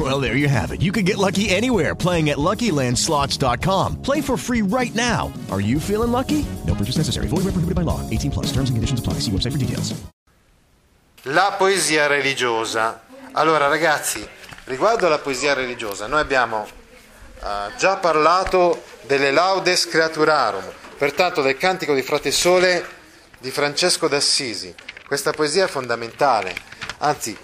Well, there you have it. You can get lucky anywhere playing at LuckyLandSlots.com. Play for free right now. Are you feeling lucky? No purchase necessary. Void where prohibited by law. 18 plus. Terms and conditions apply. See website for details. La poesia religiosa. Allora, ragazzi, riguardo alla poesia religiosa, noi abbiamo eh, già parlato delle Laudes Creaturarum, pertanto del cantico di Frate Sole di Francesco d'Assisi. Questa poesia è fondamentale, anzi,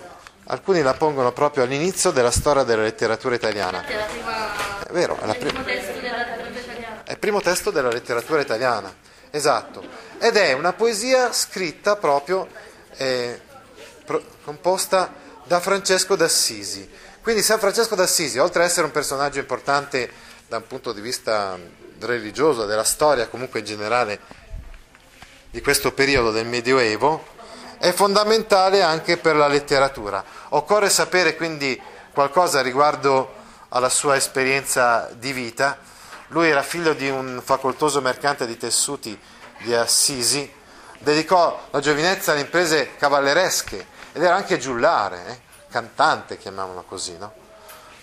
alcuni la pongono proprio all'inizio della storia della letteratura italiana. È vero, è, la pri- è il primo testo della letteratura italiana, esatto. Ed è una poesia scritta proprio, eh, pro- composta da Francesco d'Assisi. Quindi San Francesco d'Assisi, oltre ad essere un personaggio importante da un punto di vista religioso, della storia comunque in generale di questo periodo del Medioevo, è fondamentale anche per la letteratura. Occorre sapere quindi qualcosa riguardo alla sua esperienza di vita. Lui era figlio di un facoltoso mercante di tessuti di Assisi, dedicò la giovinezza alle imprese cavalleresche ed era anche giullare, eh? cantante, chiamiamolo così. No?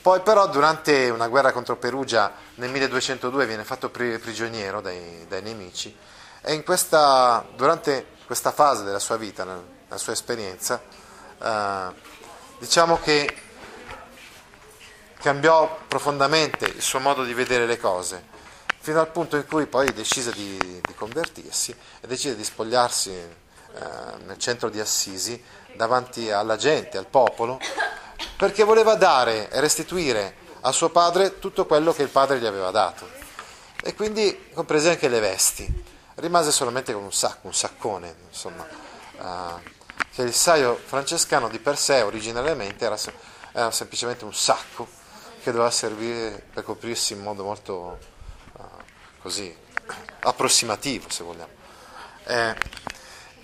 Poi però durante una guerra contro Perugia nel 1202 viene fatto prigioniero dai, dai nemici e questa, durante questa fase della sua vita, nella sua esperienza, eh, diciamo che cambiò profondamente il suo modo di vedere le cose, fino al punto in cui poi decise di, di convertirsi e decise di spogliarsi eh, nel centro di Assisi davanti alla gente, al popolo, perché voleva dare e restituire a suo padre tutto quello che il padre gli aveva dato. E quindi comprese anche le vesti. Rimase solamente con un sacco, un saccone, insomma, eh, che il saio francescano di per sé originariamente era, era, semplicemente un sacco che doveva servire per coprirsi in modo molto eh, così approssimativo, se vogliamo. Eh,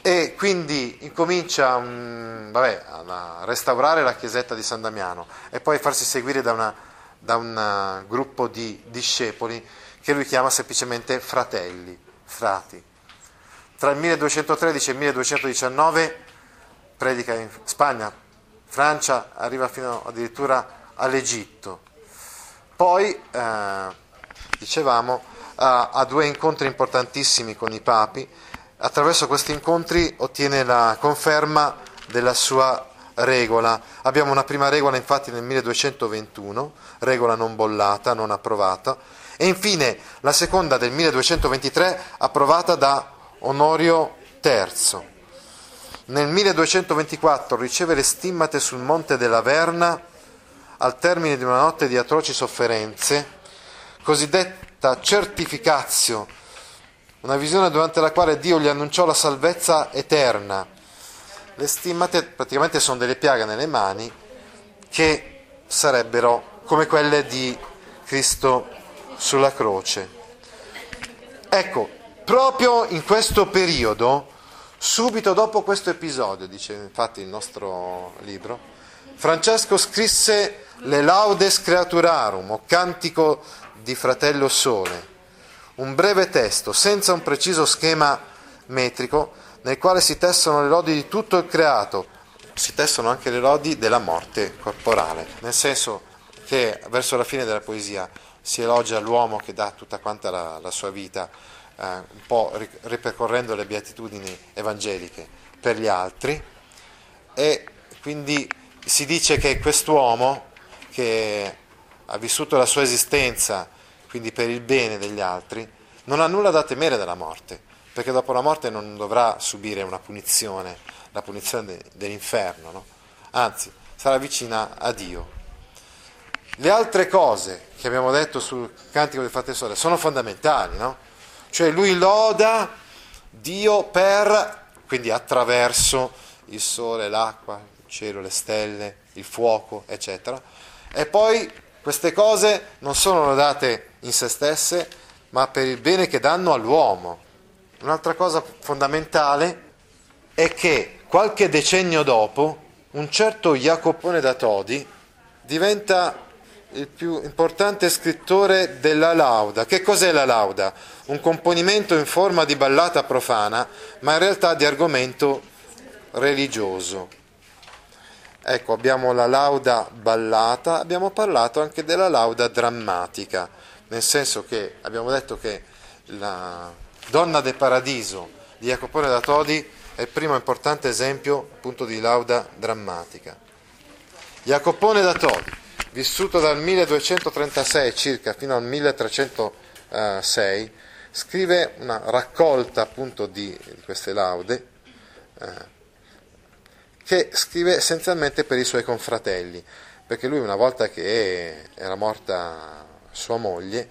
e quindi incomincia um, vabbè, a restaurare la chiesetta di San Damiano e poi farsi seguire da, una, da un uh, gruppo di discepoli che lui chiama semplicemente fratelli, frati. Tra il 1213 e il 1219 predica in Spagna, Francia, arriva fino addirittura all'Egitto. Poi, eh, dicevamo, ha, ha due incontri importantissimi con i papi, attraverso questi incontri ottiene la conferma della sua regola. Abbiamo una prima regola infatti nel 1221, regola non bollata, non approvata, e infine la seconda del 1223 approvata da Onorio III. Nel 1224 riceve le stimmate sul monte della Verna al termine di una notte di atroci sofferenze, cosiddetta certificazio una visione durante la quale Dio gli annunciò la salvezza eterna. Le stimmate praticamente sono delle piaghe nelle mani che sarebbero come quelle di Cristo sulla croce. Ecco, proprio in questo periodo, subito dopo questo episodio, dice infatti il nostro libro, Francesco scrisse le Laudes Creaturarum, o cantico di fratello Sole un breve testo senza un preciso schema metrico nel quale si tessono le lodi di tutto il creato, si tessono anche le lodi della morte corporale, nel senso che verso la fine della poesia si elogia l'uomo che dà tutta quanta la, la sua vita, eh, un po' ripercorrendo le beatitudini evangeliche per gli altri, e quindi si dice che quest'uomo che ha vissuto la sua esistenza quindi per il bene degli altri, non ha nulla da temere dalla morte, perché dopo la morte non dovrà subire una punizione, la punizione de, dell'inferno, no? anzi sarà vicina a Dio. Le altre cose che abbiamo detto sul Cantico del Fratello Sole sono fondamentali, no? Cioè lui loda Dio per, quindi attraverso il sole, l'acqua, il cielo, le stelle, il fuoco, eccetera. E poi queste cose non sono lodate in se stesse, ma per il bene che danno all'uomo. Un'altra cosa fondamentale è che qualche decennio dopo un certo Jacopone da Todi diventa il più importante scrittore della lauda. Che cos'è la lauda? Un componimento in forma di ballata profana, ma in realtà di argomento religioso. Ecco, abbiamo la lauda ballata, abbiamo parlato anche della lauda drammatica, nel senso che abbiamo detto che la Donna del Paradiso di Jacopone da Todi è il primo importante esempio appunto di lauda drammatica. Jacopone da Todi, vissuto dal 1236 circa fino al 1306, scrive una raccolta appunto di, di queste laude eh, che scrive essenzialmente per i suoi confratelli, perché lui una volta che era morta sua moglie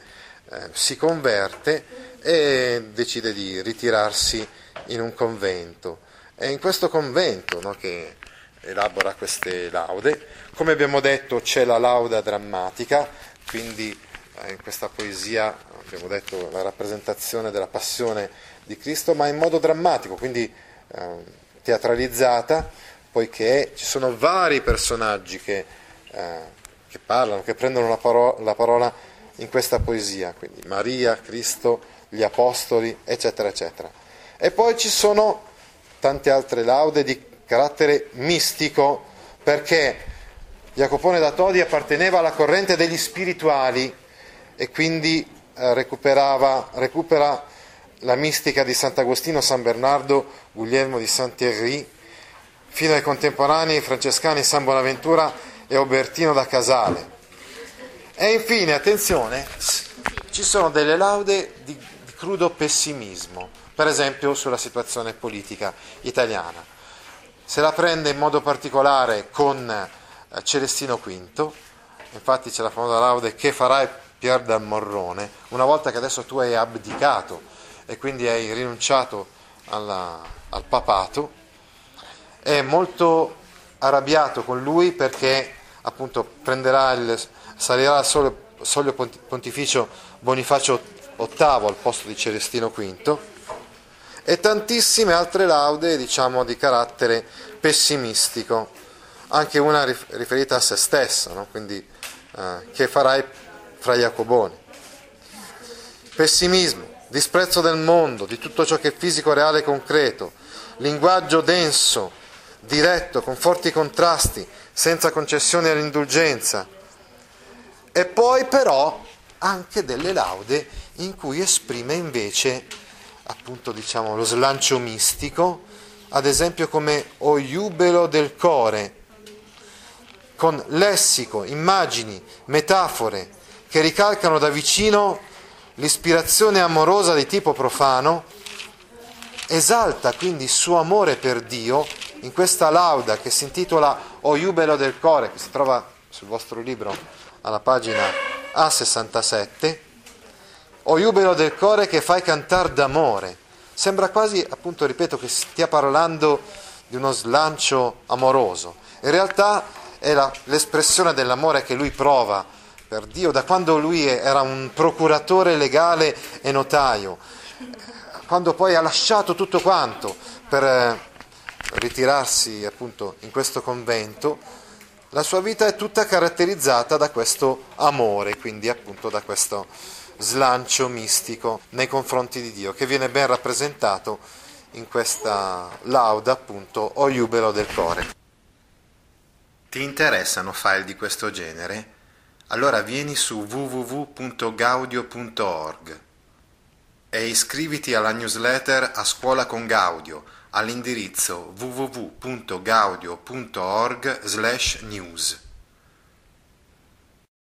eh, si converte e decide di ritirarsi in un convento. È in questo convento no, che elabora queste laude. Come abbiamo detto c'è la lauda drammatica, quindi eh, in questa poesia abbiamo detto la rappresentazione della passione di Cristo, ma in modo drammatico, quindi eh, teatralizzata, poiché ci sono vari personaggi che, eh, che parlano, che prendono la, paro- la parola in questa poesia, quindi Maria, Cristo, gli Apostoli, eccetera, eccetera. E poi ci sono tante altre laude di carattere mistico, perché Jacopone da Todi apparteneva alla corrente degli spirituali e quindi eh, recupera la mistica di Sant'Agostino, San Bernardo, Guglielmo di Saint-Thierry, fino ai contemporanei francescani San Bonaventura e Obertino da Casale. E infine, attenzione, ci sono delle laude di, di crudo pessimismo, per esempio sulla situazione politica italiana. Se la prende in modo particolare con eh, Celestino V, infatti c'è la famosa laude che farai Pier dal Morrone, una volta che adesso tu hai abdicato e quindi hai rinunciato alla, al papato, è molto arrabbiato con lui perché appunto il, salirà al soglio, soglio pontificio Bonifacio VIII al posto di Celestino V e tantissime altre laude diciamo di carattere pessimistico, anche una riferita a se stessa, no? quindi eh, che farai fra Jacoboni. Pessimismo, disprezzo del mondo, di tutto ciò che è fisico, reale e concreto, linguaggio denso, diretto, con forti contrasti, senza concessioni all'indulgenza. E poi però anche delle laude in cui esprime invece appunto diciamo lo slancio mistico, ad esempio come O jubelo del core, con lessico, immagini, metafore che ricalcano da vicino l'ispirazione amorosa di tipo profano, esalta quindi il suo amore per Dio in questa lauda che si intitola O Jubelo del Core, che si trova sul vostro libro alla pagina A67, O Jubelo del Core che fai cantare d'amore. Sembra quasi, appunto, ripeto, che stia parlando di uno slancio amoroso. In realtà è la, l'espressione dell'amore che lui prova per Dio da quando lui era un procuratore legale e notaio, quando poi ha lasciato tutto quanto per eh, ritirarsi appunto in questo convento, la sua vita è tutta caratterizzata da questo amore, quindi appunto da questo slancio mistico nei confronti di Dio, che viene ben rappresentato in questa lauda appunto o jubelo del cuore. Ti interessano file di questo genere? Allora vieni su www.gaudio.org e iscriviti alla newsletter A Scuola con Gaudio all'indirizzo www.gaudio.org/news.